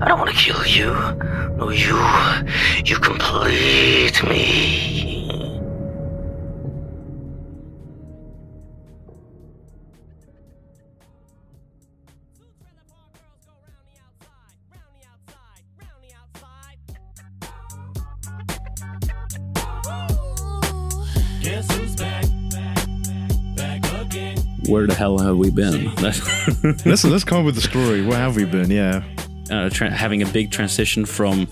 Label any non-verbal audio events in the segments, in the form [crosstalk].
I don't want to kill you. No, you. You complete me. Hell have we been? let's let's come up with the story. Where have we been? Yeah, uh, tra- having a big transition from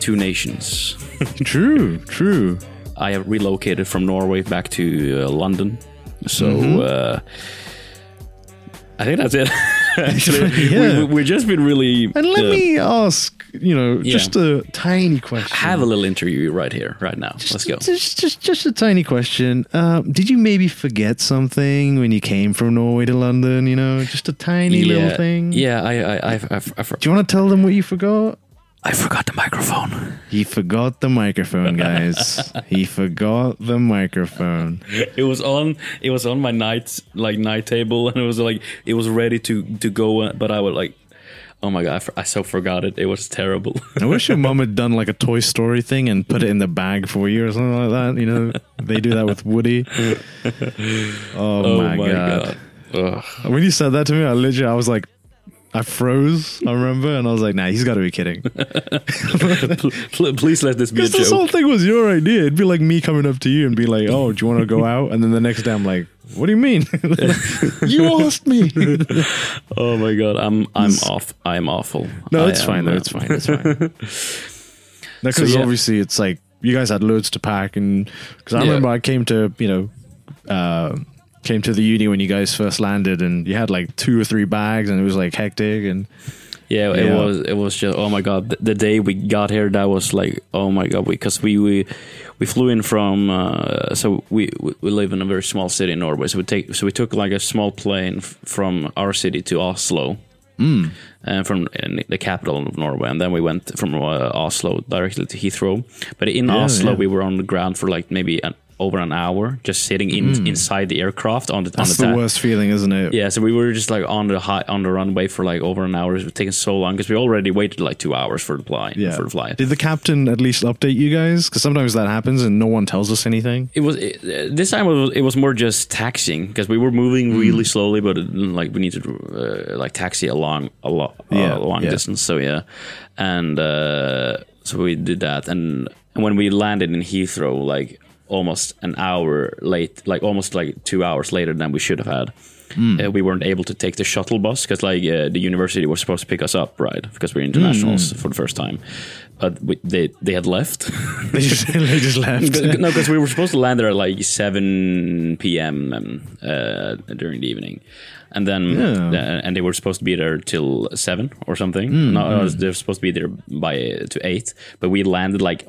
two nations. [laughs] true, true. I have relocated from Norway back to uh, London, so Mm-hmm. uh, I think that's it. [laughs] [laughs] Actually, [laughs] Yeah. we, we've just been really. And let uh, me ask, you know, Yeah. just a tiny question. have a little interview right here, right now. Let's go. Just, just, just a tiny question. Um, did you maybe forget something when you came from Norway to London? You know, just a tiny little thing. Yeah, I, I, I, I, I, for- Do you want to tell them what you forgot? I forgot the microphone. He forgot the microphone, guys. [laughs] he forgot the microphone. It was on. It was on my night like night table, and it was like it was ready to to go. But I was like, oh my god, I, I so forgot it. It was terrible. I wish your mom had [laughs] done like a Toy Story thing and put it in the bag for you or something like that. You know, they do that with Woody. [laughs] Oh, oh my, god. Ugh. When you said that to me, I literally, I was like, I froze. I remember, and I was like, "Nah, he's got to be kidding." [laughs] Pl- pl- Please let this be a Because this whole thing was your idea. It'd be like me coming up to you and be like, "Oh, do you want to go out?" And then the next day, I'm like, "What do you mean? [laughs] you asked me." [laughs] Oh my god, I'm I'm off. I'm awful. no, it's fine though. It's fine. It's fine. Because yeah. obviously, it's like you guys had loads to pack, and because I Yeah. remember I came to you know. Uh, came to the uni when you guys first landed and you had like two or three bags and it was like hectic and Yeah, it Yeah. was. It was just. Oh my god, the, the day we got here, that was like, oh my god, because we we we flew in from. Uh, so we we live in a very small city in Norway. So we take so we took like a small plane f- from our city to Oslo. Mm. And from the capital of Norway, and then we went from uh, Oslo directly to Heathrow. But in Yeah, Oslo, yeah. we were on the ground for like maybe an, over an hour, just sitting in inside the aircraft on the on Mm. that's the the worst feeling isn't it yeah, so we were just like on the high on the runway for like over an hour. It was taking so long because we already waited like two hours for the flight. yeah for the flight. did the captain at least update you guys because sometimes that happens and no one tells us anything It was it, this time. It was, it was more just taxiing because we were moving Mm. really slowly, but it, like we needed to uh, like taxi along a lot Yeah, a long yeah. distance. So yeah, and uh, so we did that, and, and when we landed in Heathrow, like almost an hour late, like almost like two hours later than we should have had. Mm. Uh, we weren't able to take the shuttle bus because like uh, the university was supposed to pick us up, right? Because we're internationals Mm. for the first time, but we, they they had left. [laughs] they just, they just left [laughs] no, because we were supposed to land there at like 7 p.m. Um, uh, during the evening, and then Yeah. uh, and they were supposed to be there till seven or something. Mm, no, uh, they're supposed to be there by uh, to eight, but we landed like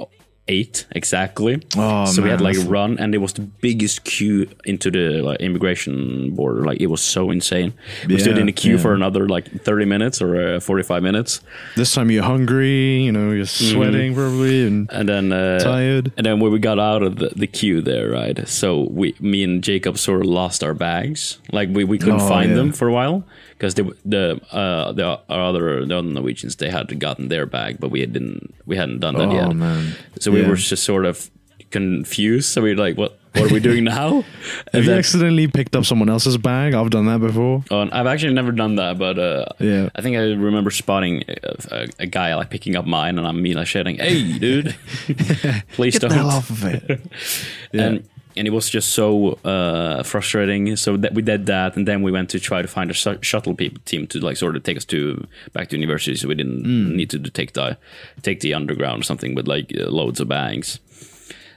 eight exactly. Oh, so we had like run, and it was the biggest queue into the like, immigration border. Like it was so insane. We stood in the queue yeah. for another like 30 minutes or uh, 45 minutes, this time you're hungry you know you're sweating probably and and then uh, tired And then when we got out of the, the queue there, right? So we, me and Jacob sort of lost our bags. Like we, we couldn't Oh, find yeah. them for a while because the the uh the our other the other Norwegians they had gotten their bag, but we didn't we hadn't done that oh yet. man So we Yeah. were just sort of confused. So we were like, what what are we doing now? [laughs] have And you accidentally picked up someone else's bag i've done that before oh, I've actually never done that, but uh, Yeah. I think I remember spotting a, a, a guy like picking up mine, and I'm me like shouting, "Hey, dude, [laughs] please get don't!" off of it [laughs] Yeah. and and it was just so uh, frustrating. So that we did that, and then we went to try to find a shuttle pe- team to like sort of take us to back to university. So we didn't Hmm. need to take the take the underground or something with like uh, loads of bags.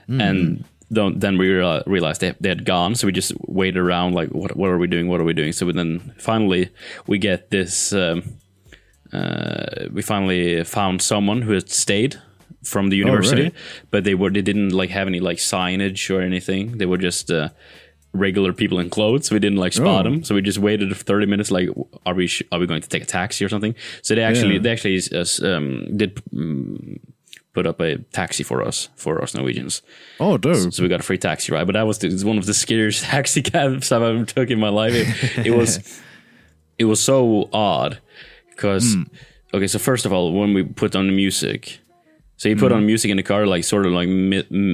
Hmm. And don't, then we real- realized they, they had gone, so we just waited around like, what what are we doing? What are we doing? So we then finally we get this. Um, uh, we finally found someone who had stayed from the university, right. but they were they didn't like have any like signage or anything. They were just uh, regular people in clothes. We didn't like spot Oh. them, so we just waited thirty minutes. Like, are we sh- are we going to take a taxi or something? So they actually Yeah. they actually uh, um, did. Um, Put up a taxi for us, for us Norwegians. oh dude! So we got a free taxi ride. But that was the, it's one of the scariest [laughs] taxi cabs I've ever took in my life. It, it was, it [laughs] it was so odd because okay, so first of all, when we put on the music, so you put on music in the car, like sort of like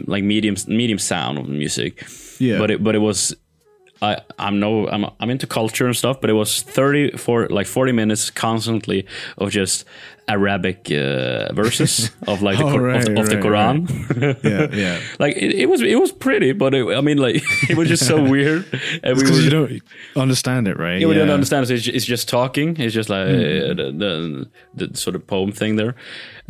like medium medium sound of music, Yeah. But it but it was. I, I'm no I'm I'm into culture and stuff, but it was thirty for like forty minutes constantly of just Arabic uh, verses [laughs] of like the, Oh, of, right, of the right, Quran. Yeah, yeah. [laughs] like it, it was it was pretty, but it, I mean like [laughs] it was just so weird. And we Because were- you don't understand it, right? yeah, we don't understand. So it's, it's just talking. It's just like uh, the, the the sort of poem thing there,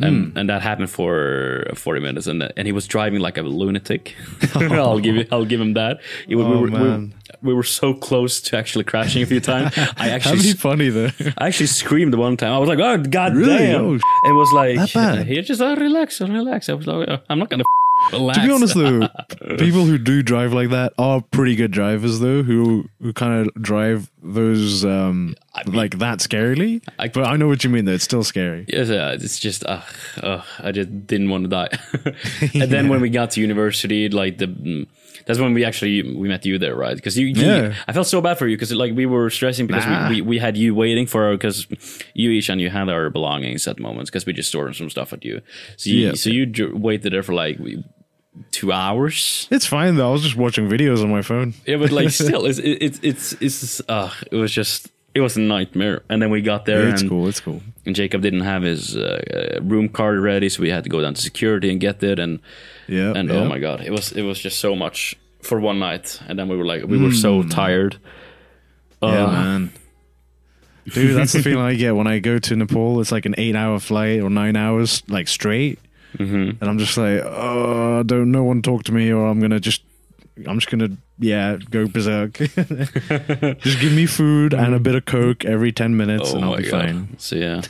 and and that happened for forty minutes, and and he was driving like a lunatic. [laughs] I'll give you, I'll give him that. It was- we, Oh, were, we, man. we were so close to actually crashing a few times. [laughs] I That'd actually be funny though. I actually screamed one time. I was like, "Oh God Really? damn!" Oh, it was like? "Here, just uh, relax, relax." I was like, "Oh, "I'm not gonna relax." To be honest though, [laughs] people who do drive like that are pretty good drivers though, who who kind of drive those um like that scarily. I- but I know what you mean though. It's still scary. Yes, uh, it's just uh, uh, I just didn't want to die. [laughs] [laughs] and then when we got to university, like the mm, that's when we actually we met you there, right? Because you, you Yeah. I felt so bad for you because like we were stressing because Nah. we, we, we had you waiting for us because you each and you had our belongings at moments because we just stored some stuff at you. So you Yeah. so you dr- waited there for like we- two hours. It's fine though. I was just watching videos on my phone. Yeah, but like [laughs] still, it's it's it's it's uh, it was just it was a nightmare. And then we got there it's and cool. It's cool. and Jacob didn't have his uh, uh, room card ready, so we had to go down to security and get it. And Yeah. and yeah. oh my god, it was it was just so much for one night. And then we were like, we were so tired. Yeah, Uh, man. Dude, that's the feeling I get when I go to Nepal. It's like an eight-hour flight or nine hours, like straight, mhm. and I'm just like, oh, don't no one talk to me, or I'm gonna just, I'm just gonna, yeah, go berserk. [laughs] just give me food and a bit of coke every ten minutes, Oh and I'll be god. fine. So yeah,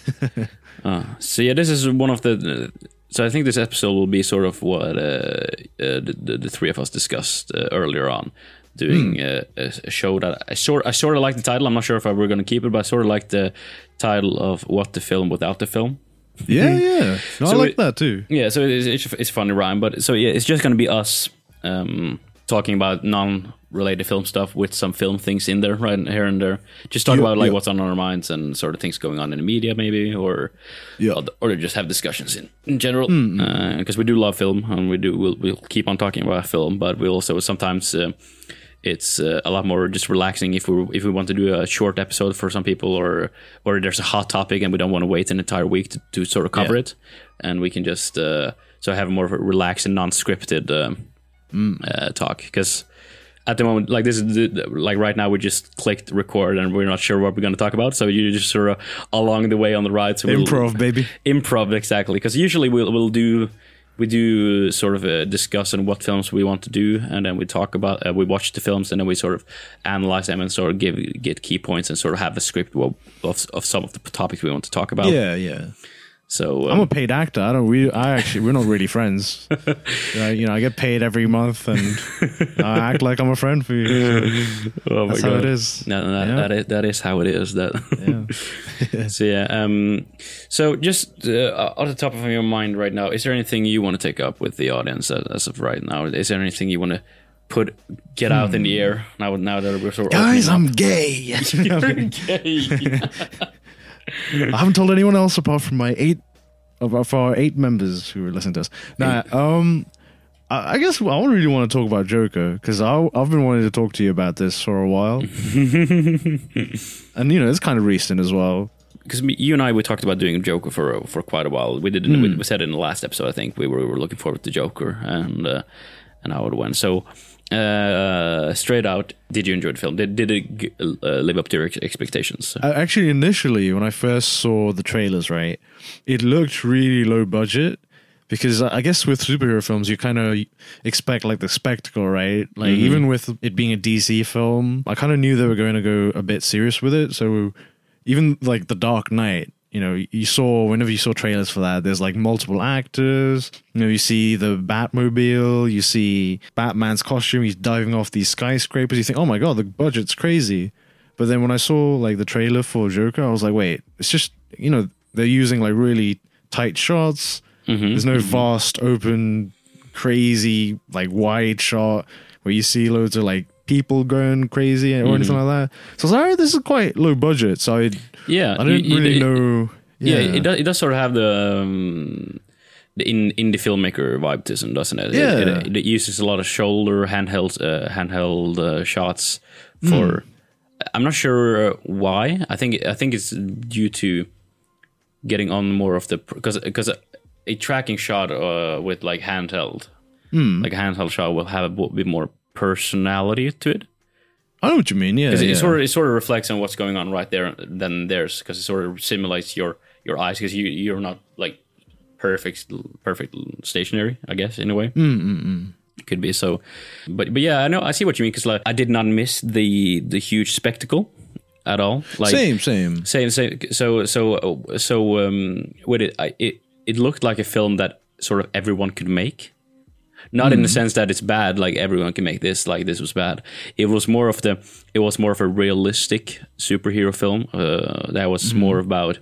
uh, [laughs] so yeah, this is one of the. So I think this episode will be sort of what uh, uh, the, the the three of us discussed uh, earlier on, doing Hmm. uh, a, a show that I sort I sort of like the title. I'm not sure if I were going to keep it, but I sort of like the title of what the film without the film. Yeah, yeah. No, I like it- that too. Yeah, so it's it's, it's a funny rhyme, but so yeah, it's just going to be us um, talking about non-related film stuff with some film things in there, right here and there. Just talk Yeah, about like yeah. what's on our minds and sort of things going on in the media, maybe, or Yeah. or, just have discussions in in general. Hmm. Because we do love film, and we do we'll, we'll keep on talking about film, but we also sometimes. Uh, it's uh, a lot more just relaxing if we if we want to do a short episode for some people or or there's a hot topic and we don't want to wait an entire week to, to sort of cover Yeah. it and we can just uh, so have a more of a relaxed and non-scripted um, Mm. uh, talk because at the moment like this is the, like right now we just clicked record and we're not sure what we're going to talk about so you just sort of along the way on the ride so we'll- Improv, baby. improv exactly because usually we'll, we'll do we do sort of uh, discuss on what films we want to do and then we talk about uh, we watch the films and then we sort of analyze them and sort of give get key points and sort of have a script of, of some of the topics we want to talk about Yeah, yeah. So I'm um, a paid actor. I don't. We. I actually. We're not really friends. [laughs] Uh, you know, I get paid every month, and I act like I'm a friend for you. [laughs] oh my That's how God. it is. No, no, that, Yeah. that is that is how it is. That Yeah. [laughs] so yeah. Um, so just uh, off the top of your mind right now, is there anything you want to take up with the audience as, as of right now? Is there anything you want to put get out in the air now? Now that we're sort of Guys, I'm gay. You're gay. I haven't told anyone else apart from my eight of our eight members who are listening to us. Nah, um, I, guess I guess I really want to talk about Joker because I've been wanting to talk to you about this for a while, [laughs] and you know it's kind of recent as well. because you and I we talked about doing Joker for for quite a while. We did Hmm. we, we said in the last episode. I think we were, we were looking forward to Joker and uh, and how it went. So uh, straight out, did you enjoy the film? Did did it uh, live up to your ex- expectations? Uh, Actually, initially when I first saw the trailers, right, it looked really low budget because I guess with superhero films you kind of expect like the spectacle, right? Like even with it being a DC film, I kind of knew they were going to go a bit serious with it. So even like The Dark Knight, you know, you saw whenever you saw trailers for that, there's like multiple actors. You know, you see the Batmobile, you see Batman's costume, he's diving off these skyscrapers. You think, oh my god, the budget's crazy. But then when I saw like the trailer for Joker, I was like, wait, it's just you know they're using like really tight shots. Mm-hmm. There's no mm-hmm. vast, open, crazy like wide shot where you see loads of like people going crazy or anything like that. So I was like, "Alright, this is quite low budget. So I, Yeah, I didn't you- really know. Yeah, Yeah, it, does, it does sort of have the um, the in, indie filmmaker vibe to it, doesn't it? Yeah. It, it, it uses a lot of shoulder handheld uh, handheld uh, shots for. Hmm. I'm not sure why. I think I think it's due to getting on more of the because because a, a tracking shot uh, with like handheld Hmm. like a handheld shot will have a bit more personality to it. I know what you mean. Yeah, yeah. it sort of it sort of reflects on what's going on right there than theirs because it sort of simulates your your eyes because you you're not like perfect perfect stationary I guess in a way. Mm It could be so, but but yeah I know I see what you mean because like I did not miss the the huge spectacle at all. Like same, same. same, same. So, so, so, um, with it, I, it, it looked like a film that sort of everyone could make. Not in the sense that it's bad, like everyone can make this, like this was bad. It was more of the, it was more of a realistic superhero film uh, that was more about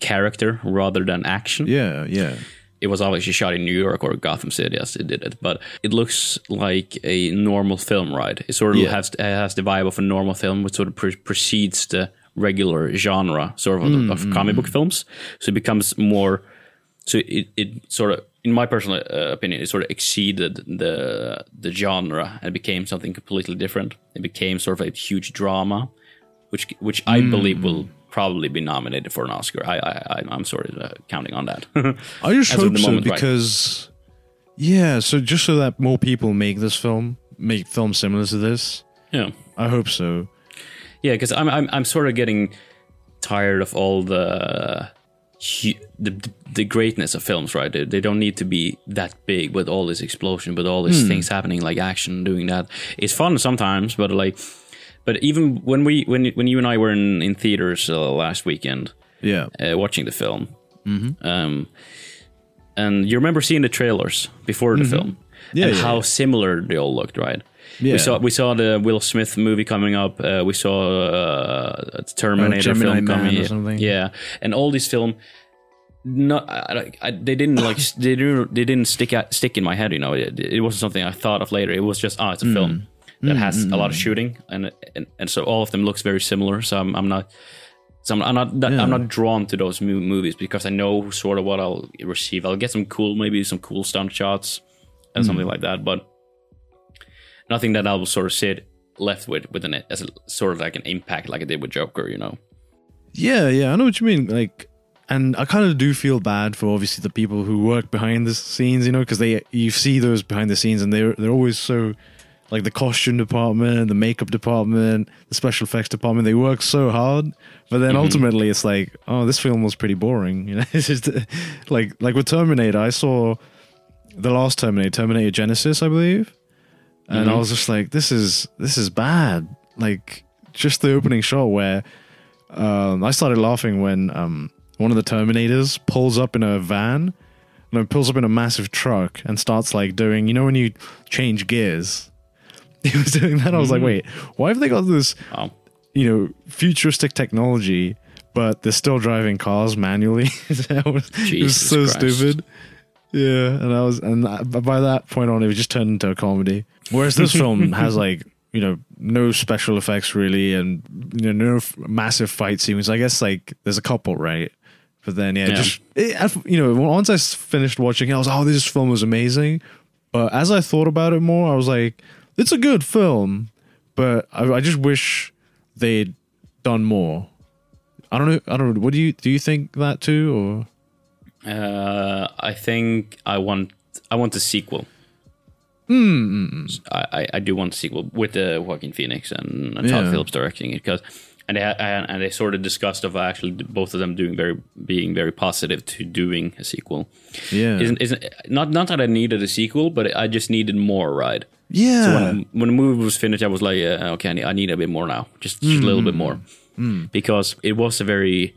character rather than action Yeah, yeah. it was obviously shot in New York or Gotham City as it did it, but it looks like a normal film, right? It sort of Yeah. has it has the vibe of a normal film, which sort of pre- precedes the regular genre, sort of Mm, of comic book films. So it becomes more. So it, it sort of, in my personal uh, opinion, it sort of exceeded the the genre and became something completely different. It became sort of a huge drama, which which I Mm. believe will probably be nominated for an Oscar. I, I I'm sort of uh, counting on that. [laughs] I just hope so moment, right. because, yeah. So just so that more people make this film, make films similar to this. yeah. I hope so. Yeah, because I'm, I'm I'm sort of getting tired of all the hu- the the greatness of films. Right, they, they don't need to be that big with all this explosion, with all these things happening, like action, doing that. It's fun sometimes, but like, but even when we when when you and I were in in theaters uh, last weekend Yeah. uh, watching the film, um, and you remember seeing the trailers before the film, Yeah, and yeah, how yeah. similar they all looked, right? Yeah. We saw we saw the Will Smith movie coming up. Uh, we saw uh, a Terminator Gemini film Man coming. or something. Yeah, and all these film. No, I, I, they didn't like [laughs] they didn't they didn't stick out, stick in my head. You know, it, it wasn't something I thought of later. It was just oh, it's a Mm. film that has a lot of shooting, and, and and so all of them looks very similar. So I'm I'm not. So I'm, I'm not that, Yeah. I'm not drawn to those movies because I know sort of what I'll receive. I'll get some cool, maybe some cool stunt shots and Mm. something like that, but nothing that I'll sort of sit left with with an as a, sort of like an impact like I did with Joker. You know? Yeah, yeah, I know what you mean. Like, and I kind of do feel bad for obviously the people who work behind the scenes, you know, because they you see those behind the scenes and they're they're always so like the costume department, the makeup department, the special effects department. They work so hard, but then mm-hmm. ultimately it's like, oh, this film was pretty boring. You know, [laughs] it's just like like with Terminator. I saw the last Terminator, Terminator Genisys, I believe, and I was just like, this is this is bad. Like just the opening shot where um, I started laughing when um, one of the Terminators pulls up in a van, no, pulls up in a massive truck and starts like doing, you know, when you change gears. [laughs] He was doing that. I was like, wait, why have they got this, Oh, you know, futuristic technology, but they're still driving cars manually? [laughs] That was, it was so Christ. stupid. Yeah, and I was, and I- by that point on, it was just turned into a comedy. Whereas this [laughs] film has like, you know, no special effects really, and you know, no f- massive fight scenes. I guess like there's a couple, right? But then yeah, Yeah. just it, you know, once I finished watching it, I was, oh, this film was amazing. But as I thought about it more, I was like, it's a good film, but I, I just wish they'd done more. I don't know. I don't know. What do you do? You think that too, or? Uh, I think I want I want a sequel. Hmm. I, I, I do want a sequel with the Joaquin Phoenix and, and Todd Yeah. Phillips directing it because and they and, and they sort of discussed of actually both of them doing very being very positive to doing a sequel. Yeah. Isn't isn't not not that I needed a sequel, but I just needed more. Right. yeah. So when, when the movie was finished, I was like, uh, okay, I need, I need a bit more now, just, just a little bit more, because it was a very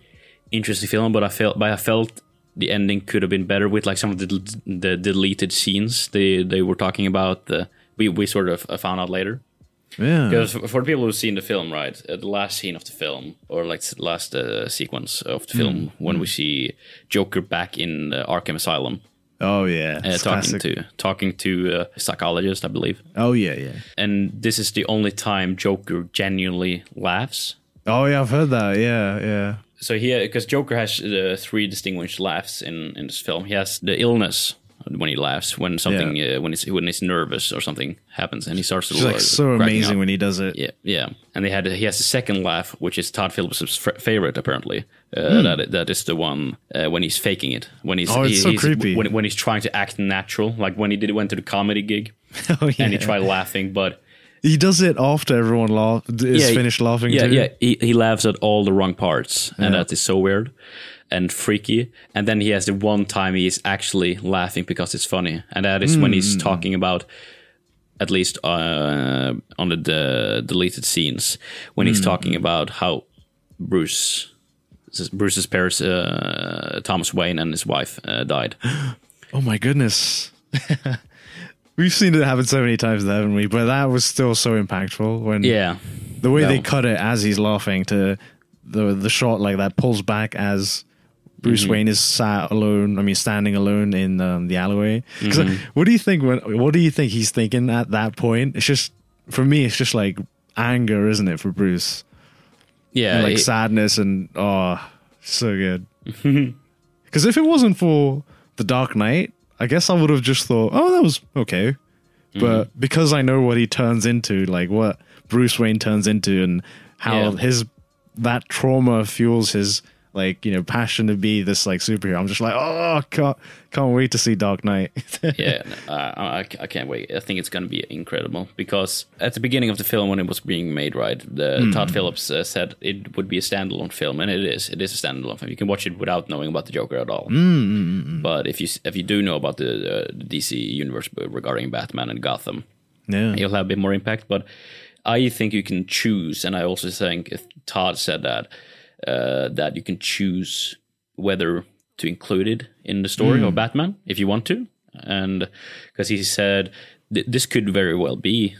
interesting film. But I felt, but I felt the ending could have been better with like some of the, the deleted scenes they they were talking about. The we we sort of found out later. yeah. Because for people who've seen the film, right, uh, the last scene of the film, or like the last uh, sequence of the film, when we see Joker back in uh, Arkham Asylum, Oh yeah, uh, talking classic. to talking to uh, a psychologist, I believe. Oh yeah, yeah. And this is the only time Joker genuinely laughs. Oh yeah, I've heard that. Yeah, yeah. So here, because Joker has uh, three distinguished laughs in, in this film. He has the illness when he laughs, when something, Yeah. uh, when he's when he's nervous or something happens, and he starts to laugh. It's like uh, so amazing up. when he does it. Yeah, yeah. And they had he has a second laugh, which is Todd Phillips' f- favorite apparently. Uh, that that is the one uh, when he's faking it. When he's Hmm. Oh, it's so he's, creepy. When, when he's trying to act natural, like when he did went to the comedy gig [laughs] Oh yeah. and he tried laughing, but He does it after everyone laugh is he- finished laughing Yeah, too. yeah. He, he laughs at all the wrong parts, and Yeah. that is so weird and freaky. And then he has the one time he is actually laughing because it's funny, and that is when Hmm. he's talking about. At least uh, on the, the deleted scenes, when Hmm. he's talking about how Bruce, Bruce's parents, uh, Thomas Wayne and his wife uh, died. [gasps] Oh my goodness. [laughs] We've seen it happen so many times, haven't we? But that was still so impactful when Yeah, the way they cut it as he's laughing to the the shot like that pulls back as Bruce Mm-hmm. Wayne is sat alone. I mean, standing alone in um, the alleyway. Mm-hmm. uh, what do you think? When what do you think he's thinking at that point? It's just for me. It's just like anger, isn't it, for Bruce? yeah. And, like it- sadness and oh, so good. [laughs] Because if it wasn't for the Dark Knight, I guess I would have just thought, oh, that was okay. Mm-hmm. But because I know what he turns into, like what Bruce Wayne turns into, and how Yeah. his that trauma fuels his like you know passion to be this like superhero, I'm just like, oh, can't can't wait to see Dark Knight. [laughs] yeah, uh, I, I can't wait. I think it's going to be incredible because at the beginning of the film, when it was being made, right, the Todd Phillips uh, said it would be a standalone film, and it is. It is a standalone film. You can watch it without knowing about the Joker at all. But if you if you do know about the, uh, the DC universe regarding Batman and Gotham, yeah, you'll have a bit more impact. But I think you can choose, and I also think if Todd said that uh, that you can choose whether to include it in the story of Batman if you want to, and because he said th- this could very well be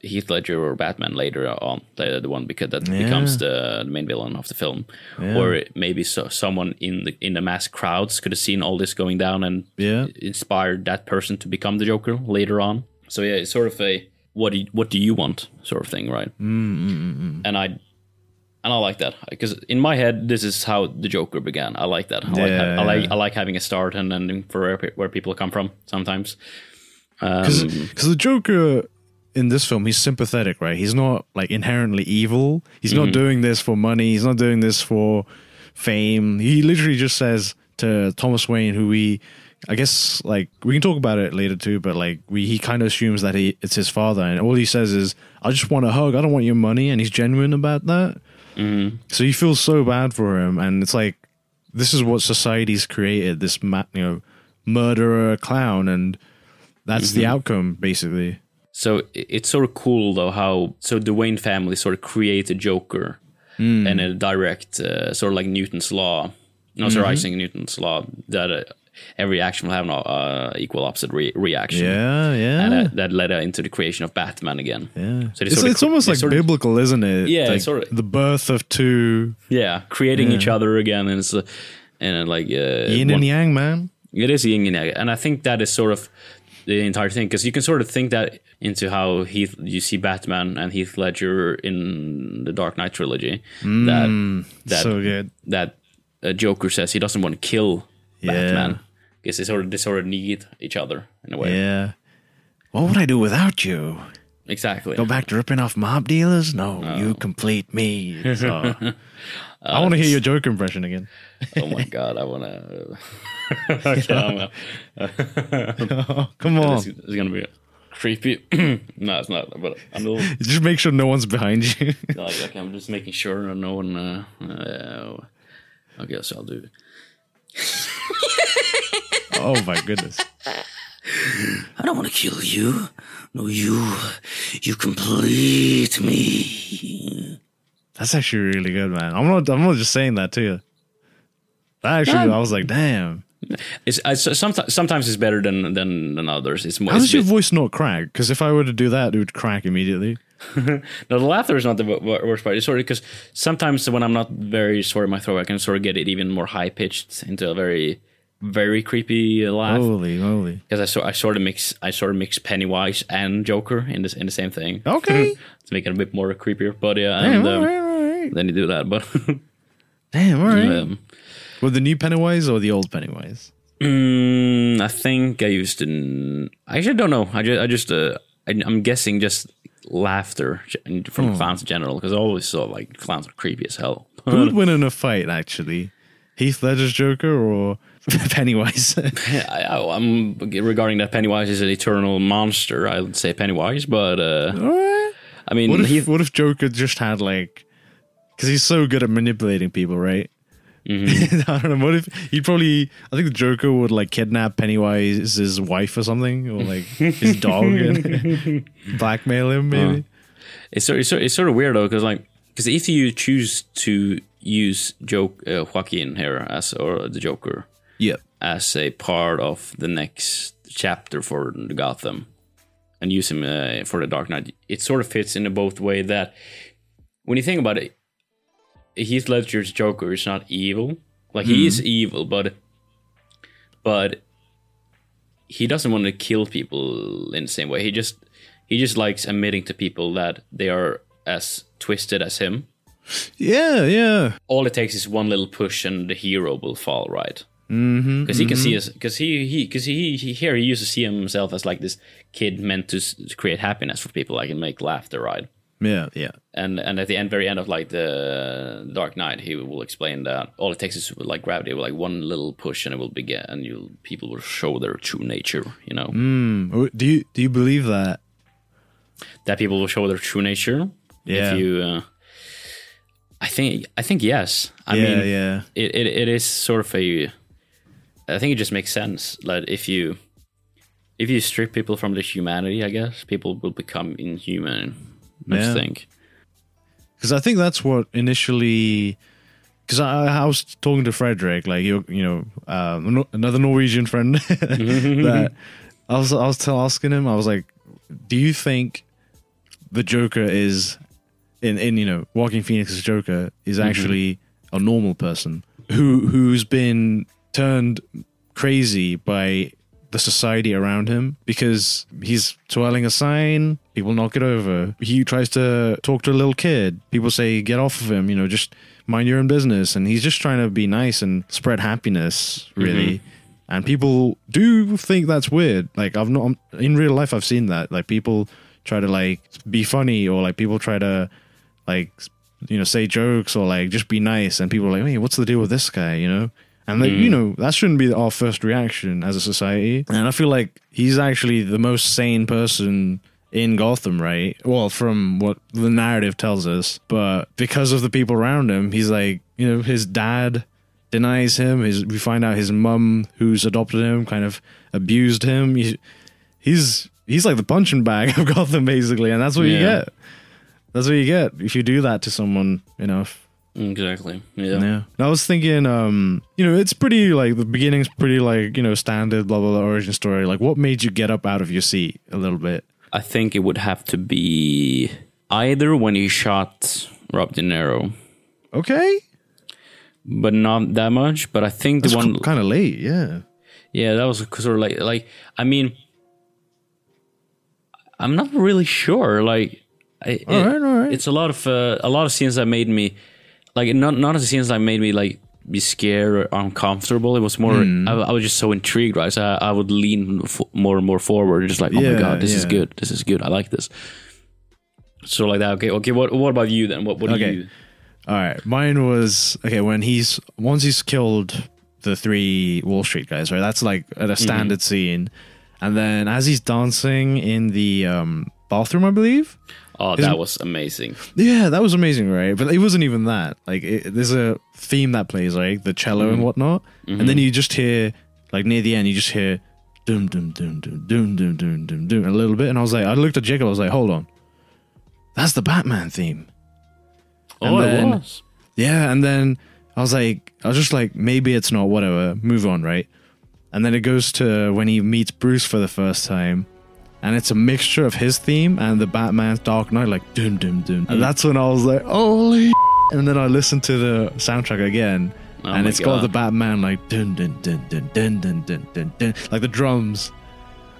Heath Ledger or Batman later on, the, the one because that becomes the, main villain of the film, or maybe so, someone in the in the mass crowds could have seen all this going down and Yeah. inspired that person to become the Joker later on. So yeah, it's sort of a what do you, what do you want sort of thing, right? Mm, and I and I like that because in my head this is how the Joker began. I like that. I like Yeah. I like I like having a start and ending for where, where people come from sometimes. because the Joker in this film he's sympathetic, right? He's not like inherently evil. He's Mm-hmm. not doing this for money. He's not doing this for fame. He literally just says to Thomas Wayne, who we, I guess, like we can talk about it later too, but like we, he kind of assumes that he it's his father, and all he says is, "I just want a hug. I don't want your money," and he's genuine about that. Mm-hmm. So you feel so bad for him, and it's like this is what society's created. This ma- you know murderer clown, and that's Mm-hmm. the outcome basically. So it's sort of cool though how so the Wayne family sort of create a Joker Hmm. and a direct uh, sort of like Newton's law, no, sorry, Mm-hmm. Isaac Newton's law that uh, every action will have an uh, equal opposite re- reaction. Yeah, yeah. And that, that led into the creation of Batman again. yeah. So it's it's cre- almost like sort of- biblical, isn't it? Yeah, like sort of- the birth of two Yeah, creating each other again, and it's uh, and uh, like uh, yin one- and yang, man. It is yin and yang, and I think that is sort of the entire thing because you can sort of think that into how Heath you see Batman and Heath Ledger in the Dark Knight trilogy that that so good. that uh, Joker says he doesn't want to kill Yeah. Batman because they sort of they sort of need each other in a way. Yeah. What would I do without you? Exactly. Go back to ripping off mob dealers? No, you complete me. So, [laughs] I want to hear your joke impression again. oh my god, I wanna. [laughs] [laughs] okay, I'm, uh, Oh, come on. it's, is gonna be creepy. [clears throat] no, it's not. But I'm little. Just make sure no one's behind you. like, okay, I'm just making sure no one. Uh, uh, I guess I'll do. [laughs] oh my goodness. I don't want to kill you. No, you. You complete me. That's actually really good, man. I'm not. I'm not just saying that to you. That actually, I was like, damn. It's, I, sometimes sometimes it's better than than than others. It's more. How does your voice not crack? Because if I were to do that, it would crack immediately. [laughs] no, the laughter is not the wo- wo- worst part. It's sort of because sometimes when I'm not very sore in my throat, I can sort of get it even more high pitched into a very very creepy laugh Holy moly. because I sort I sort of mix I sort of mix Pennywise and Joker in this in the same thing [laughs] Okay. to make it a bit more creepier. But yeah, Damn, and all um, right, all right. then you do that. But [laughs] Damn, all right. um, Well, the new Pennywise or the old Pennywise? mm, I think I used to. I actually don't know. I just I just uh, I, I'm guessing just laughter from Hmm. clowns in general because I always saw like clowns are creepy as hell. Who would [laughs] win in a fight, actually? Heath Ledger's Joker or [laughs] Pennywise? [laughs] I, I, I'm regarding that Pennywise is an eternal monster. I would say Pennywise, but uh, right. I mean What if, Heath, what if Joker just had, like, because he's so good at manipulating people, right? Mm-hmm. [laughs] I don't know. What if he'd probably? I think the Joker would like kidnap Pennywise's wife or something, or like his dog, and [laughs] blackmail him. Maybe. it's sort it's sort, it's sort of weird though because like because if you choose to use Joke uh, Joaquin here as or the Joker Yep. as a part of the next chapter for the Gotham and use him uh, for the Dark Knight, it sort of fits in a both way that when you think about it, Heath Ledger's Joker is not evil. Like he is hmm. evil, but but he doesn't want to kill people in the same way. He just he just likes admitting to people that they are as twisted as him. Yeah. Yeah. All it takes is one little push, and the hero will fall right. Mm-hmm, because he can see mm-hmm. us. Because he he because he, he here he used to see himself as like this kid meant to, s- to create happiness for people, like and make laughter, right? Yeah. Yeah. And and at the end, very end of like the Dark Knight, he will explain that all it takes is like gravity, like one little push, and it will begin, and you people will show their true nature. You know Oh, Do you do you believe that? that people will show their true nature. Yeah. If you, uh, I think I think yes. I yeah. mean, yeah. it, it it is sort of a I think it just makes sense like if you if you strip people from their humanity, I guess people will become inhuman. I Yeah. think. because I think that's what initially. Because I, I was talking to Frederick, like you, you know, um, no- another Norwegian friend, [laughs] that [laughs] I was, I was tell, asking him, I was like, "Do you think the Joker is in, in you know, Joaquin Phoenix's Joker is actually a normal person who who's been turned crazy by the society around him because he's twirling a sign. People knock it over. He tries to talk to a little kid. People say, "Get off of him!" You know, just mind your own business. And he's just trying to be nice and spread happiness, mm-hmm. really. And people do think that's weird. Like I've not in real life, I've seen that. Like people try to like be funny, or like people try to like you know say jokes or like just be nice, and people are like, "Hey, what's the deal with this guy?" You know. And like, you mm. know, that shouldn't be our first reaction as a society. And I feel like he's actually the most sane person in Gotham, right? Well, from what the narrative tells us. But because of the people around him, he's like, you know, his dad denies him. His we find out his mum, who's adopted him, kind of abused him. He's he's he's like the punching bag [laughs] of Gotham, basically, and that's what you get. That's what you get if you do that to someone enough. Exactly. Yeah. Yeah. I was thinking, um, you know, it's pretty like the beginning's pretty like, you know, standard blah blah blah origin story. Like what made you get up out of your seat a little bit? I think it would have to be either when he shot Rob De Niro, Okay. but not that much. But I think the one, kind of late, yeah. yeah, that was sort of like, like I mean, I'm not really sure. Like, I, All it- right, all right. it's a lot of uh, a lot of scenes that made me like not not the scenes that made me like be scared or uncomfortable. It was more Hmm. I, I was just so intrigued, right? So I, I would lean f- more and more forward, and just like, oh my god, this is good. This is good. I like this. So like that. Okay, okay. What what about you then? What what do Okay. you? All right. Mine was okay when he's once he's killed the three Wall Street guys, right? That's like at a standard scene. And then as he's dancing in the um, bathroom, I believe. Oh, Isn't- that was amazing. Yeah, that was amazing, right? But it wasn't even that. Like, it, there's a theme that plays, right? The cello and mm-hmm. whatnot, and mm-hmm. then you just hear, like near the end, you just hear, doom, doom, doom, doom, doom, doom, doom, doom, doom, a little bit. And I was like, I looked at Jacob, I was like, hold on, that's the Batman theme. Oh, And it then- was. Yeah, and then I was like, I was just like, maybe it's not, whatever, move on, right? And then it goes to when he meets Bruce for the first time, and it's a mixture of his theme and the Batman's Dark Knight, like doom doom doom. And that's when I was like, holy. And then I listened to the soundtrack again, and it's got the Batman like dun dun dun dun dun dun dun dun dun like the drums.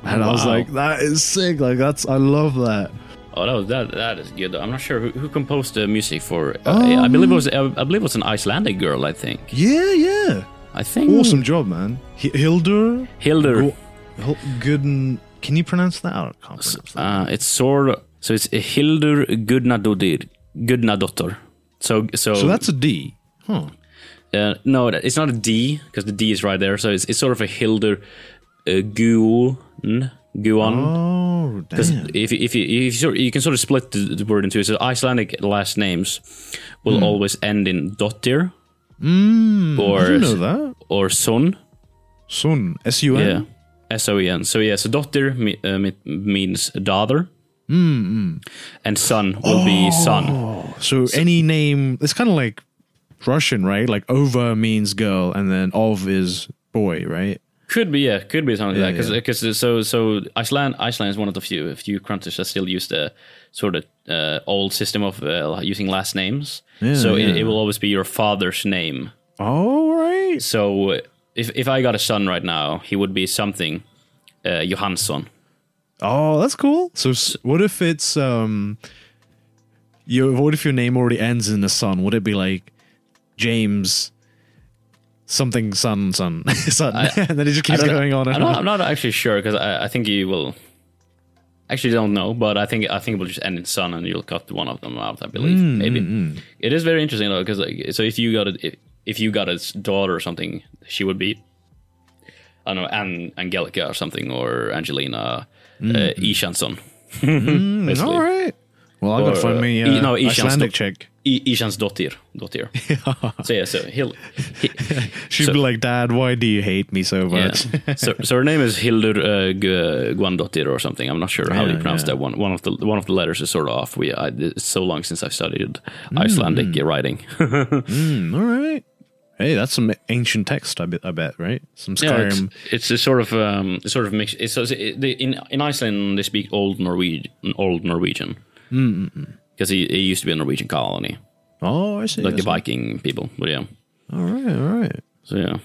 And I was like, that is sick. Like that's I love that. Oh, that was, that that is good. I'm not sure who, who composed the music for. Uh, Um, I believe it was I believe it was an Icelandic girl. I think. Yeah, yeah. I think. Awesome job, man. Hildur Hildur. Go- Hil- Gooden. Can you pronounce that? I can't pronounce that. Uh, it's sort of so it's a Hildur Gudnadottir. Gudnadottir. So so So that's a D. Huh. uh, no, it's not a D because the D is right there. So it's it's sort of a Hildur uh, Guon Guon. Oh, damn. if you, if you, if you, you can sort of split the, the word into so Icelandic last names will Hmm. always end in dottir Mm, or I didn't know that. or son. Son. S U N. Yeah, S O E N. So yeah, so daughter me, uh, me- means daughter, Hmm, and son will be son. So, any name, it's kind of like Russian, right? Like over means girl, and then of is boy, right? Could be yeah, could be something like that. Because so so Iceland Iceland is one of the few few countries that still use the sort of uh, old system of uh, using last names. Yeah, so It, yeah. it will always be your father's name. All right. So uh, if if I got a son right now, he would be something uh, Johansson. Oh, that's cool. So, s- what if it's um, your what if your name already ends in a son? Would it be like James something son son [laughs] son? and then it just keeps going on and I'm not, on. I'm not actually sure because I, I think you will. Actually, don't know, but I think I think it will just end in son, and you'll cut one of them out. I believe Mm, maybe it is very interesting though because like, so if you got a if, you got a daughter or something, she would be I don't know An- Angelica or something or Angelina Mm. uh, Ishansson. [laughs] Basically. All right. Well, I've gotta find me uh, uh, I- no, Ishan's Icelandic do- chick. I- Ishans dottir, dottir. [laughs] so yeah, so he'll. He, [laughs] She'd so- be like, "Dad, why do you hate me so yeah. much?" so, so her name is Hildur uh, or something. I'm not sure how Yeah, you pronounce yeah. that one. One of the one of the letters is sort of off. We I, it's so long since I've studied Icelandic writing. Mm, all right. Hey, that's some ancient text. I bet. I bet right? Some Skyrim. Yeah, it's, it's a sort of um, sort of mix. It's, it's it, in in Iceland they speak old Norwegian, old Norwegian, because it, he used to be a Norwegian colony, oh, I see. like I the see. Viking people. But yeah, All right. All right. so yeah,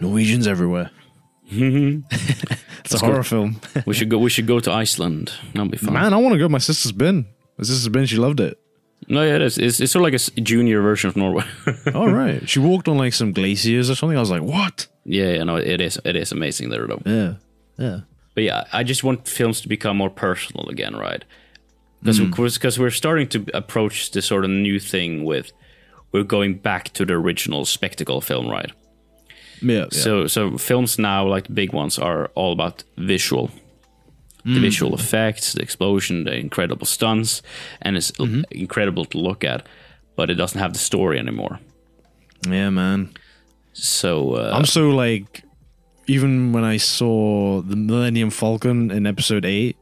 Norwegians everywhere. [laughs] it's a horror film. we should go. We should go to Iceland. That'll be fun. Man, I want to go. My sister's been. My sister's been. She loved it. No, yeah, it is. It's, it's sort of like a junior version of Norway. All [laughs] oh, right. She walked on like some glaciers or something. I was like, what? yeah, yeah, no, it is. It is amazing there though. Yeah. Yeah. But yeah, I just want films to become more personal again, right? Because because mm. we're starting to approach this sort of new thing with we're going back to the original spectacle film, right? Yeah. So so films now, like the big ones, are all about visual, the visual effects, the explosion, the incredible stunts, and it's incredible to look at, but it doesn't have the story anymore. yeah, man. So uh, I'm so like, even when I saw the Millennium Falcon in episode 8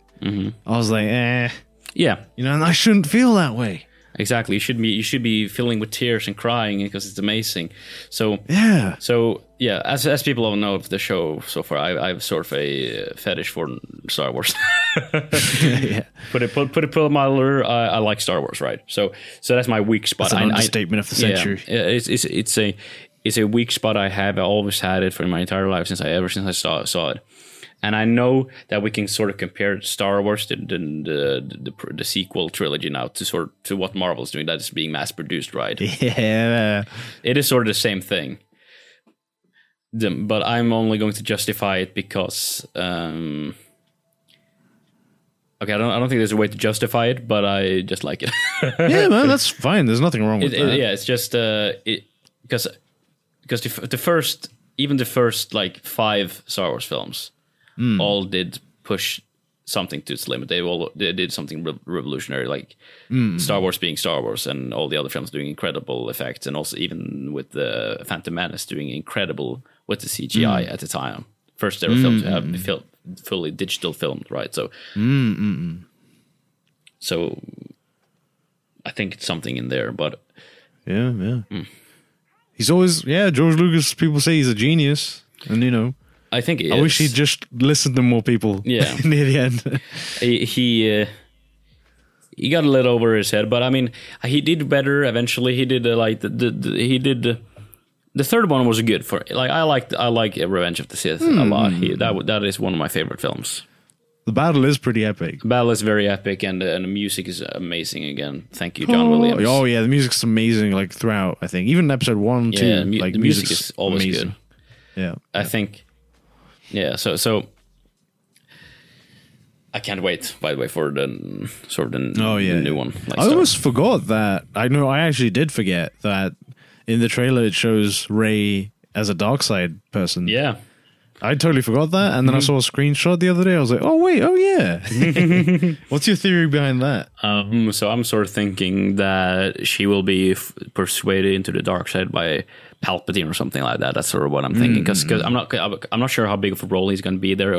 I was like, eh, yeah, you know, and I shouldn't feel that way. exactly. You should be you should be filling with tears and crying because it's amazing. So Yeah. So yeah, as as people all know of the show so far, I, have sort of a uh, fetish for Star Wars. [laughs] yeah. put it put put it put it mildly, I, I like Star Wars, right? So so that's my weak spot. That's an I- I- of the century. yeah, it's it's it's a it's a weak spot I have. I always had it for my entire life since I ever since I saw saw it. And I know that we can sort of compare Star Wars, the the, the the the sequel trilogy now, to sort to what Marvel's doing. That is being mass produced, right? [laughs] Yeah. it is sort of the same thing. But I'm only going to justify it because um, okay, I don't I don't think there's a way to justify it, but I just like it. [laughs] Yeah, man, that's fine. There's nothing wrong with It- it- that. yeah, it's just uh, it because because the, the first even the first like five Star Wars films Hmm. all did push something to its limit. They all they did something re- revolutionary, like Hmm. Star Wars being Star Wars, and all the other films doing incredible effects, and also even with the Phantom Menace doing incredible with the CGI Hmm. at the time. First ever film to have fil- fully digital filmed, right? So, Hmm, so I think it's something in there, but Yeah, yeah. He's always yeah. George Lucas. People say he's a genius, and you know, I think it I wish he'd just listened to more people. [laughs] Yeah. near the end. [laughs] he he, uh, he got a little over his head, but I mean, he did better eventually. He did uh, like the, the, the he did uh, the third one was good for like I liked I like Revenge of the Sith a lot. He, that that is one of my favorite films. The battle is pretty epic. The battle is very epic and uh, and the music is amazing again. Thank you, John oh, Williams. Oh yeah, the music's amazing. Like throughout, I think even episode one, two, yeah, mu- like the music is always amazing. good. Yeah, I think, yeah. So so, I can't wait. By the way, for the sort of the, Oh yeah, the new one. Like I almost forgot that. I know. I actually did forget that in the trailer it shows Rey as a dark side person. yeah. I totally forgot that, and then Mm-hmm. I saw a screenshot the other day. I was like, "Oh wait, oh yeah." [laughs] What's your theory behind that? Um, so I'm sort of thinking that she will be f- persuaded into the dark side by Palpatine or something like that. That's sort of what I'm thinking because I'm not I'm not sure how big of a role he's going to be there.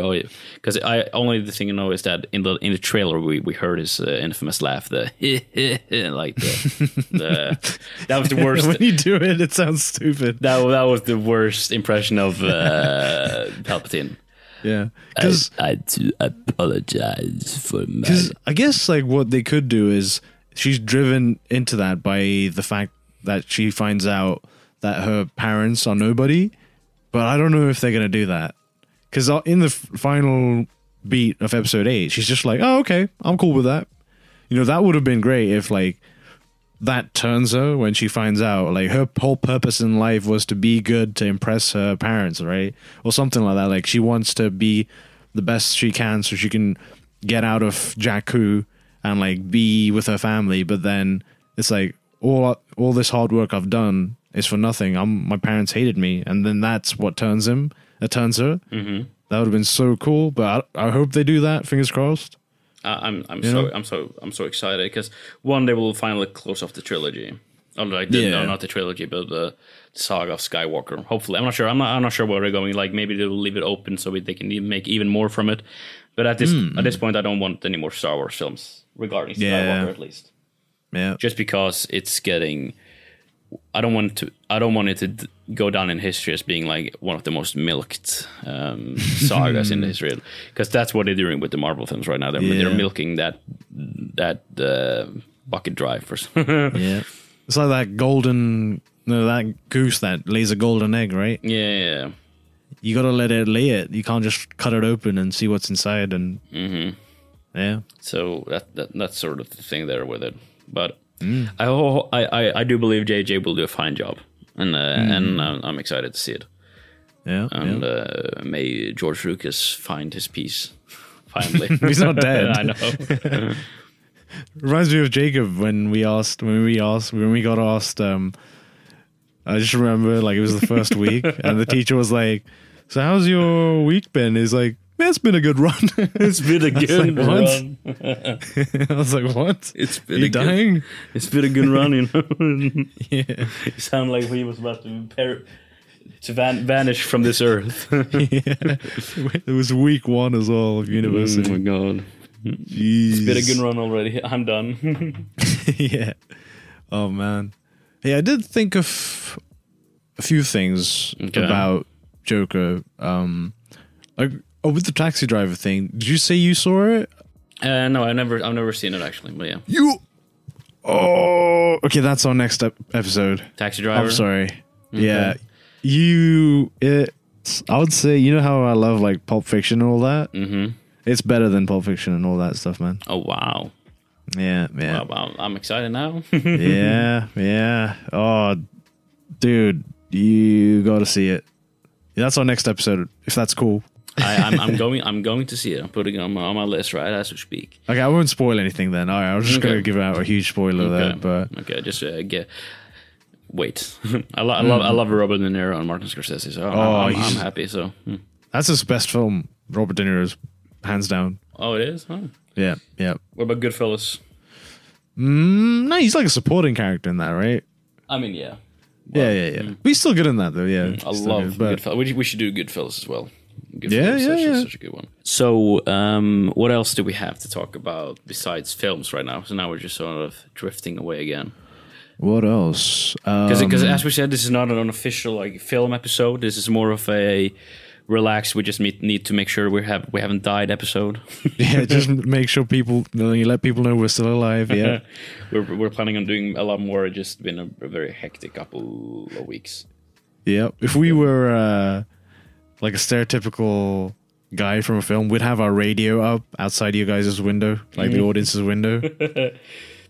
Because I only the thing I know is that in the in the trailer we, we heard his uh, infamous laugh, the [laughs] like the, the [laughs] that was the worst. when you do it, it sounds stupid. that that was the worst impression of uh, [laughs] Palpatine. Yeah, because I do apologize for my. Because I guess like what they could do is she's driven into that by the fact that she finds out that her parents are nobody. But I don't know if they're gonna do that because uh, in the final beat of episode eight, she's just like, "Oh, okay, I'm cool with that." You know, that would have been great if like that turns her when she finds out like her whole purpose in life was to be good to impress her parents right or something like that like she wants to be the best she can so she can get out of jakku and like be with her family but then it's like all all this hard work i've done is for nothing i'm my parents hated me and then that's what turns him it turns her mm-hmm. that would have been so cool but I, I hope they do that fingers crossed I- I'm I'm You so know? I'm so I'm so excited because one they will finally close off the trilogy. Or like the, Yeah. no, not the trilogy, but the saga of Skywalker. Hopefully, I'm not sure. I'm not. I'm not sure where they're going. Like maybe they will leave it open so they can even make even more from it. But at this Hmm. at this point, I don't want any more Star Wars films regarding Yeah. Skywalker, at least. yeah Just because it's getting. I don't want to. I don't want it to d- go down in history as being like one of the most milked um, [laughs] sagas in history, because that's what they're doing with the Marvel films right now. They're, Yeah. they're milking that that uh, bucket drive for. [laughs] Yeah. It's like that golden, no, that goose that lays a golden egg, right? yeah, yeah, You gotta let it lay it. You can't just cut it open and see what's inside. And yeah, So that, that that's sort of the thing there with it. But Mm. I, ho- I I I do believe JJ will do a fine job, and uh, and uh, I'm excited to see it. yeah, And yeah. uh, may George Lucas find his peace [laughs] finally. He's not dead. [laughs] I know. [laughs] Reminds me of Jacob when we asked when we asked when we got asked. um I just remember like it was the first week, and the teacher was like, "So how's your week been?" He's like, "Man, it's been a good run." [laughs] It's been a good like, run. [laughs] I was like, "What? It's been you a good, it's been a good run, you know. [laughs] yeah, you sound like he was about to per- to van- vanish from this earth. yeah. It was week one as well of university. Oh my god. Jeez. It's been a good run already. I'm done. yeah. Oh man. Yeah, I did think of a few things Okay. about Joker. Um, like oh, with the taxi driver thing. Did you say you saw it? uh, no, I've never I've never seen it actually, but yeah. You. Oh, okay. That's our next ep- episode. Taxi driver. I'm sorry. Yeah, you. It. I would say you know how I love like Pulp Fiction and all that. Mm-hmm. It's better than Pulp Fiction and all that stuff, man. Oh wow. Yeah, yeah. Wow, wow. I'm excited now. [laughs] yeah, yeah. Oh, dude, you got to see it. That's our next episode, if that's cool. I, I'm, I'm going. I'm going to see it. I'm putting it on my, on my list right as we speak. Okay, I won't spoil anything then. All right, I was just Okay. going to give out a huge spoiler there, but okay, just uh, get. Wait, [laughs] I, lo- I love I love Robert De Niro and Martin Scorsese, so I'm, Oh, I'm, I'm happy. So, hmm. that's his best film. Robert De Niro's hands down. oh, it is. Huh? Yeah, yeah. What about Goodfellas? Mm, no, he's like a supporting character in that, right? I mean, yeah, yeah, yeah, yeah. But he's still good in that, though. Yeah, I love good, but Goodfellas. We, we should do Goodfellas as well. Goodfellas Yeah, is yeah, such, a- yeah. such a good one. So, um, what else do we have to talk about besides films right now? So now we're just sort of drifting away again. what else? Because, Um, as we said, this is not an unofficial like film episode. This is more of a relaxed. We just need, need to make sure we have we haven't died episode. [laughs] yeah, just make sure people, you let people know we're still alive. Yeah, [laughs] we're we're planning on doing a lot more. It's just been a, a very hectic couple of weeks. Yep. If we were uh, like a stereotypical guy from a film, we'd have our radio up outside you guys' window, like the audience's window. [laughs]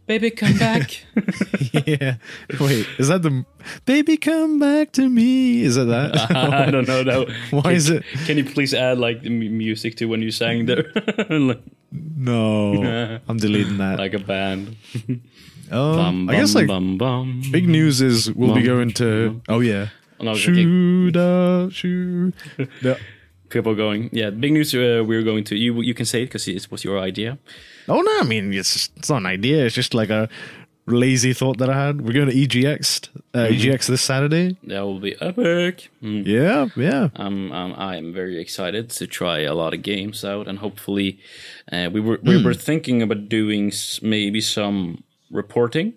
Baby, come back. [laughs] yeah. Wait, is that the baby come back to me? Is it that? [laughs] I don't know. That, Why can, is it? Can you please add like the music to when you sang there, like, No, I'm deleting that. like a band? Um, Bum, I guess like bum, bum. big news is we'll be going to. Oh yeah. Oh, no, it's okay. Shoot. Yeah. People going. Yeah, big news. Uh, we're going to you. You can say it because it was your idea. Oh no, I mean it's just, it's not an idea. It's just like a lazy thought that I had. We're going to EGX, uh, EGX this Saturday. That will be epic. Mm. Yeah, yeah. Um, um, I am very excited to try a lot of games out, and hopefully, uh, we were we were thinking about doing maybe some reporting.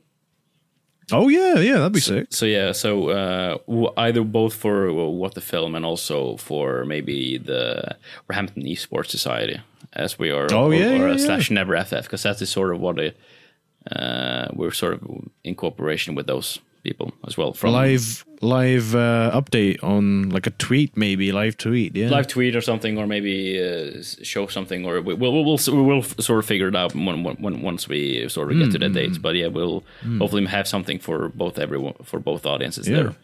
Oh yeah, yeah. That'd be sick. So yeah, so uh, w- either both for what the film and also for maybe the Roehampton Esports Society, as we are, Oh, or, yeah, or yeah, a yeah. slash Never FF, because that is sort of what it, uh, we're sort of in cooperation with those people as well. From Live, live uh, update on like a tweet, maybe live tweet. Yeah. live tweet or something, or maybe uh, show something, or we, we'll, we'll we'll we'll sort of figure it out when, when, once we sort of get to Mm, the dates. But yeah, we'll hopefully have something for both everyone for both audiences Yeah. there.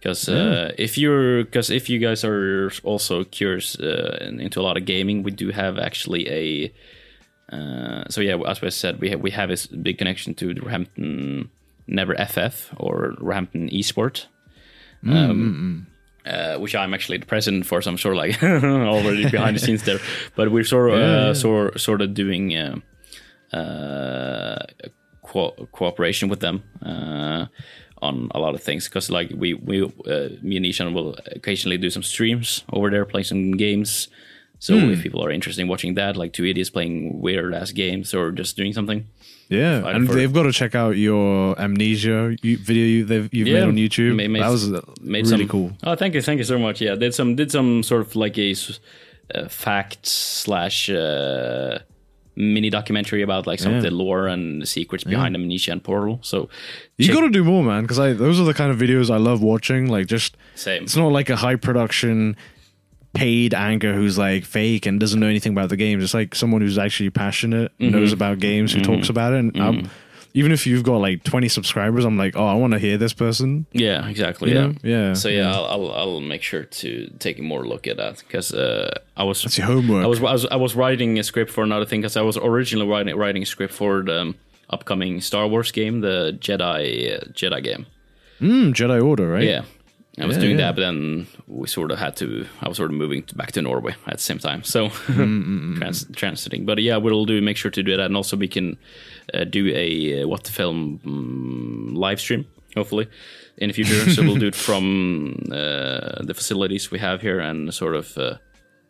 Because uh, if you're, because if you guys are also curious uh, into a lot of gaming, we do have actually a. Uh, so yeah, as we said, we have, we have a big connection to the Roehampton Never FF or Roehampton Esport um, uh, which I'm actually the president for, so I'm sort of like [laughs] already behind the scenes there. But we're sort of Yeah, uh, sort sort of doing uh, uh, co- cooperation with them uh, on a lot of things because like we we uh, me and Ishan will occasionally do some streams over there, playing some games. So Hmm. if people are interested in watching that, like two idiots playing weird ass games or just doing something, yeah, and for- they've got to check out your amnesia video you, they've, you've made on YouTube. Ma- made- that was made really some, cool. Oh, thank you, thank you so much. Yeah, did some did some sort of like a uh, fact slash uh, mini documentary about like some of the lore and the secrets behind Amnesia and Portal. So You check- got to do more, man, because I those are the kind of videos I love watching. Like just same. it's not like a high production paid anchor who's like fake and doesn't know anything about the games. It's like someone who's actually passionate, Mm-hmm. knows about games, who talks about it. And I'm, even if you've got like 20 subscribers, I'm like, oh, I want to hear this person. Yeah, exactly. You yeah. know? Yeah. So yeah, I'll, I'll I'll make sure to take a more look at that because uh, I was It's your homework. I was, I was I was writing a script for another thing because I was originally writing writing a script for the um, upcoming Star Wars game, the Jedi uh, Jedi game. Mm, Jedi Order, right? Yeah. I was Yeah, doing yeah. that, but then we sort of had to. I was sort of moving to, back to Norway at the same time, so Mm, [laughs] trans, transiting. But yeah, we'll do make sure to do that, and also we can uh, do a uh, what the film um, live stream, hopefully in the future. so we'll do it from [laughs] uh, the facilities we have here, and sort of uh,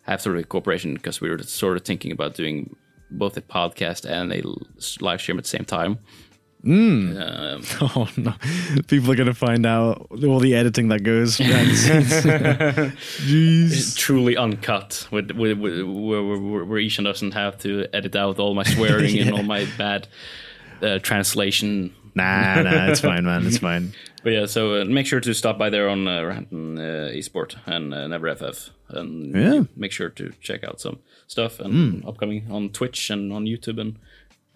have sort of a cooperation because we were sort of thinking about doing both a podcast and a live stream at the same time. Um, [laughs] Oh no! People are gonna find out all the editing that goes behind the scenes. [laughs] Jeez. truly uncut with, with, with where, where, where Ishan doesn't have to edit out all my swearing [laughs] and all my bad uh, translation. Nah, nah, it's fine, man. It's fine. But yeah, so uh, make sure to stop by there on uh, Roehampton uh, Esport and uh, Never FF, and Yeah. make sure to check out some stuff and upcoming on Twitch and on YouTube and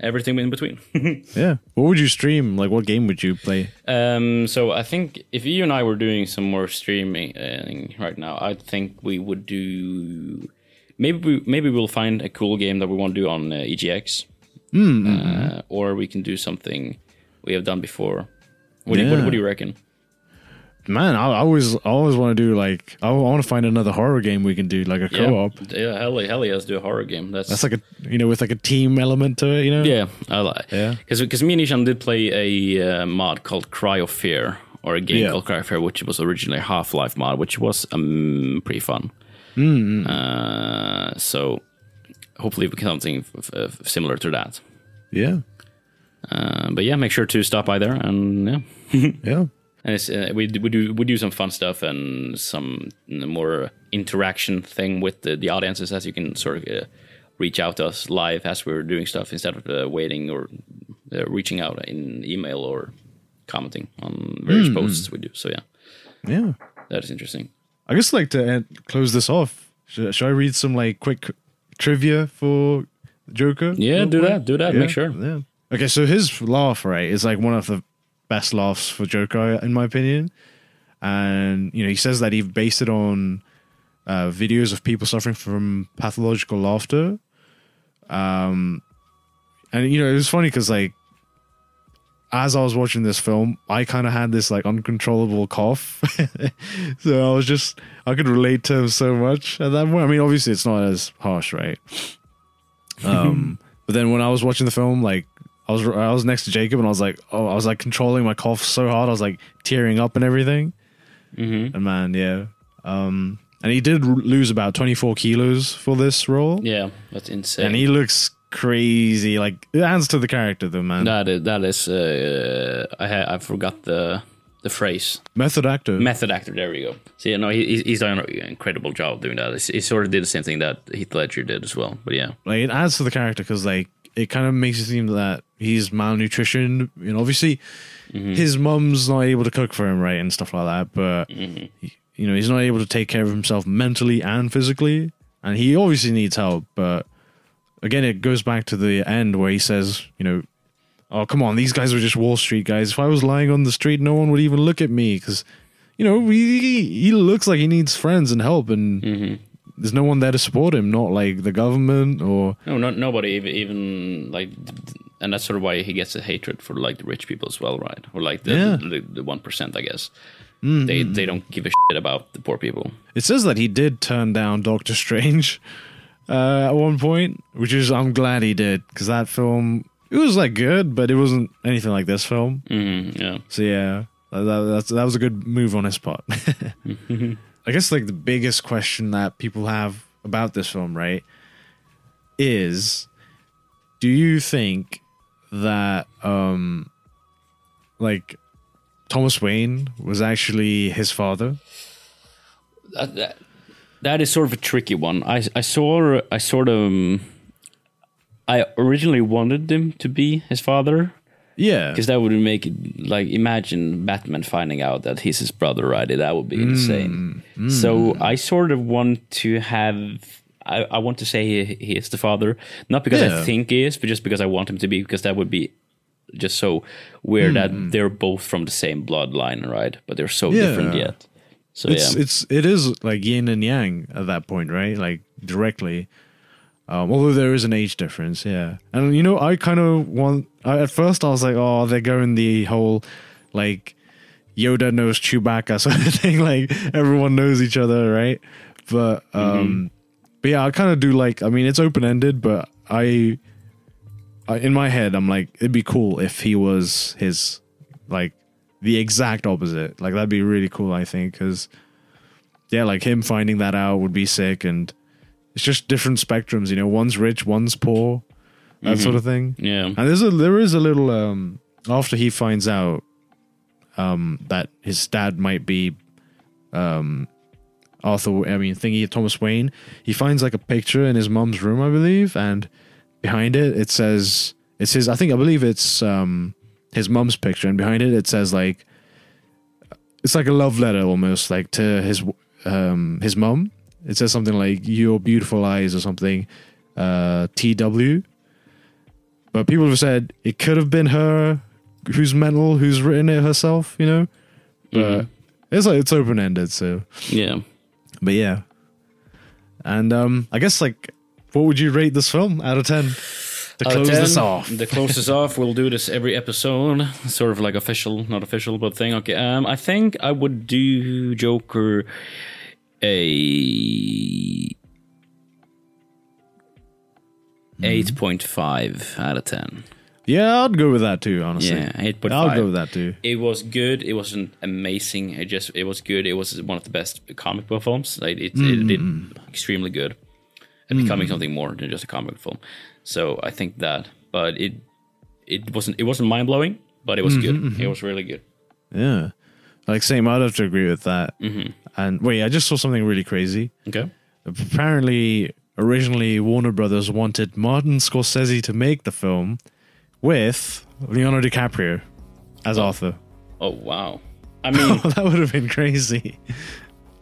everything in between. [laughs] Yeah. What would you stream? Like, what game would you play? Um, so I think if you and I were doing some more streaming right now, I think we would do. Maybe we, maybe we'll find a cool game that we want to do on uh, EGX, uh, or we can do something we have done before. What, do, you, what, what do you reckon? Man, I I always, I always want to do like, I want to find another horror game we can do, like a co-op. Yeah, yeah, hell, hell yes, do a horror game. That's, That's like a, you know, with like a team element to it, you know? yeah, I like. Yeah. because me and Ishan did play a uh, mod called Cry of Fear, or a game Yeah. called Cry of Fear, which was originally a Half Life mod, which was um, pretty fun. Mm-hmm. Uh, so hopefully we can something f- f- similar to that. Yeah. Uh, but yeah, make sure to stop by there and yeah. [laughs] Yeah. And it's, uh, we, do- we do we do some fun stuff and some more interaction thing with the, the audiences as you can sort of uh, reach out to us live as we're doing stuff instead of uh, waiting or uh, reaching out in email or commenting on various posts we do. So yeah, Yeah. that is interesting. I just like to end, close this off. Should, should I read some like quick trivia for Joker? Yeah, do quick? that, do that, make sure. Yeah. Okay, so his laugh right is like one of the best laughs for Joker in my opinion, and you know he says that he based it on uh, videos of people suffering from pathological laughter. Um, and you know it was funny because like as I was watching this film, I kind of had this like uncontrollable cough. [laughs] so I was just, I could relate to him so much at that point. I mean, obviously it's not as harsh, right? [laughs] Um, but then when I was watching the film, like I was, I was next to Jacob and I was like, oh, I was like controlling my cough so hard. I was like tearing up and everything. Mm-hmm. And man, yeah. Um, and he did lose about 24 kilos for this role. Yeah, that's insane. And he looks crazy. Like, it adds to the character though, man. that is, that is uh, I ha- I forgot the the phrase Method actor. method actor. There we go. So yeah, no, he, he's- he's done an incredible job doing that. He sort of did the same thing that Heath Ledger did as well. But yeah, like it adds to the character because like it kind of makes it seem that he's malnutrition you know obviously mm-hmm. his mum's not able to cook for him right and stuff like that but mm-hmm. he- you know he's not able to take care of himself mentally and physically and he obviously needs help but again it goes back to the end where he says you know oh come on these guys were just wall street guys. If i was lying on the street no one would even look at me because you know he, he looks like he needs friends and help and mm-hmm. There's no one there to support him not like the government or no, not nobody even, even like, and that's sort of why he gets a hatred for like the rich people as well, right? Or like the Yeah. Mm, the one I guess. They they don't give a shit about the poor people. It says that he did turn down Doctor Strange uh, at one point, which is I'm glad he did because that film it was like good, but it wasn't anything like this film. Mm, yeah, So yeah, that, that, that was a good move on his part. [laughs] [laughs] I guess like the biggest question that people have about this film, right, is do you think that um like Thomas Wayne was actually his father? that, that, that is sort of a tricky one. I I saw I sort of um, I originally wanted him to be his father Yeah. because that would make it like imagine Batman finding out that he's his brother, right? That would be mm. insane. Mm. So I sort of want to have. I, I want to say he, he is the father, not because Yeah. I think he is, but just because I want him to be, because that would be just so weird that mm. they're both from the same bloodline, right? But they're so different yet. So it's yeah, it's it is like yin and yang at that point, right? Like directly. Um, although there is an age difference, yeah. And you know, I kind of want. I, at first, I was like, "Oh, they're going the whole like Yoda knows Chewbacca [laughs] sort of thing. Like everyone knows each other, right?" But um, but yeah, I kind of do like. I mean, it's open ended, but I, I in my head, I'm like, it'd be cool if he was his like the exact opposite. Like that'd be really cool, I think, because yeah, like him finding that out would be sick, and it's just different spectrums. You know, one's rich, one's poor, that sort of thing. yeah. And there's a there is a little um after he finds out um that his dad might be um Arthur I mean thingy Thomas Wayne, he finds like a picture in his mom's room, I believe, and behind it it says it's his I think I believe it's um his mom's picture and behind it it says like it's like a love letter almost like to his um his mum. It says something like your beautiful eyes or something uh TW but people have said it could have been her who's mental, who's written it herself, you know? But it's like it's open ended, so Yeah. but yeah. And um I guess like what would you rate this film out of ten? To close 10, this off. The close this [laughs] off. We'll do this every episode, sort of like official, not official, but thing. Okay. Um, I think I would do Joker a eight hmm. point five out of ten. Yeah, I'd go with that too, honestly. Yeah, eight point I'll go with that too. It was good. It wasn't amazing. It just it was good. It was one of the best comic book films. Like it, it did mm. extremely good, and becoming mm. something more than just a comic book film. So I think that, but it it wasn't it wasn't mind blowing, but it was mm-hmm, good. It mm-hmm. was really good. Yeah. Like same, I'd have to agree with that. Mm-hmm. And wait, I just saw something really crazy. Okay. apparently originally Warner Brothers wanted Martin Scorsese to make the film with Leonardo DiCaprio as Arthur. Oh wow. I mean, [laughs] that would have been crazy.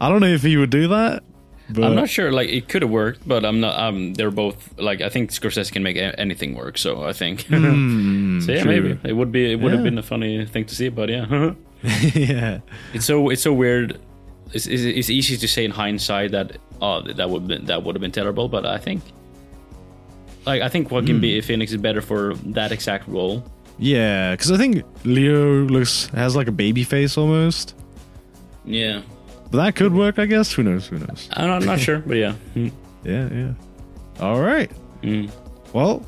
I don't know if he would do that. But I'm not sure. Like it could have worked, but I'm not. Um, they're both like I think Scorsese can make a- anything work. So I think. [laughs] so yeah, true. maybe it would be. It would have been a funny thing to see, but yeah, [laughs] yeah. it's so it's so weird. It's, it's, easy to say in hindsight that oh that would been, that would have been terrible, but I think like I think Joaquin B. Hmm. Phoenix is better for that exact role. Yeah, because I think Leo looks has like a baby face almost. Yeah, But that could work, I guess. Who knows? Who knows? I'm not, not sure, but yeah. [laughs] Yeah, yeah. All right. Mm. Well,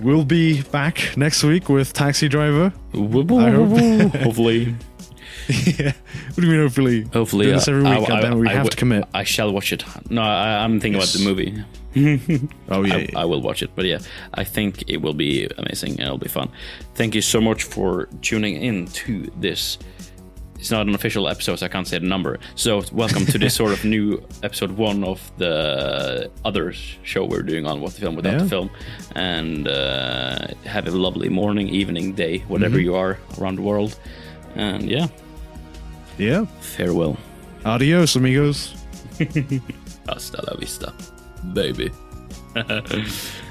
we'll be back next week with Taxi Driver. I hope- [laughs] hopefully. [laughs] yeah. What do you mean? Hopefully. Hopefully, Do this every week. I- it, we I have w- to commit. I shall watch it. No, I, I'm thinking Yes. about the movie. [laughs] Oh yeah. I, yeah. I will watch it. But yeah, I think it will be amazing it'll be fun. Thank you so much for tuning in to this. It's not an official episode, so I can't say the number. So welcome to this [laughs] sort of new episode one of the other show we're doing on What the Film Without Yeah. the Film. And uh, have a lovely morning, evening, day, whatever Mm-hmm. you are around the world. And yeah, yeah. farewell. Adios, amigos. [laughs] Hasta la vista, baby. [laughs]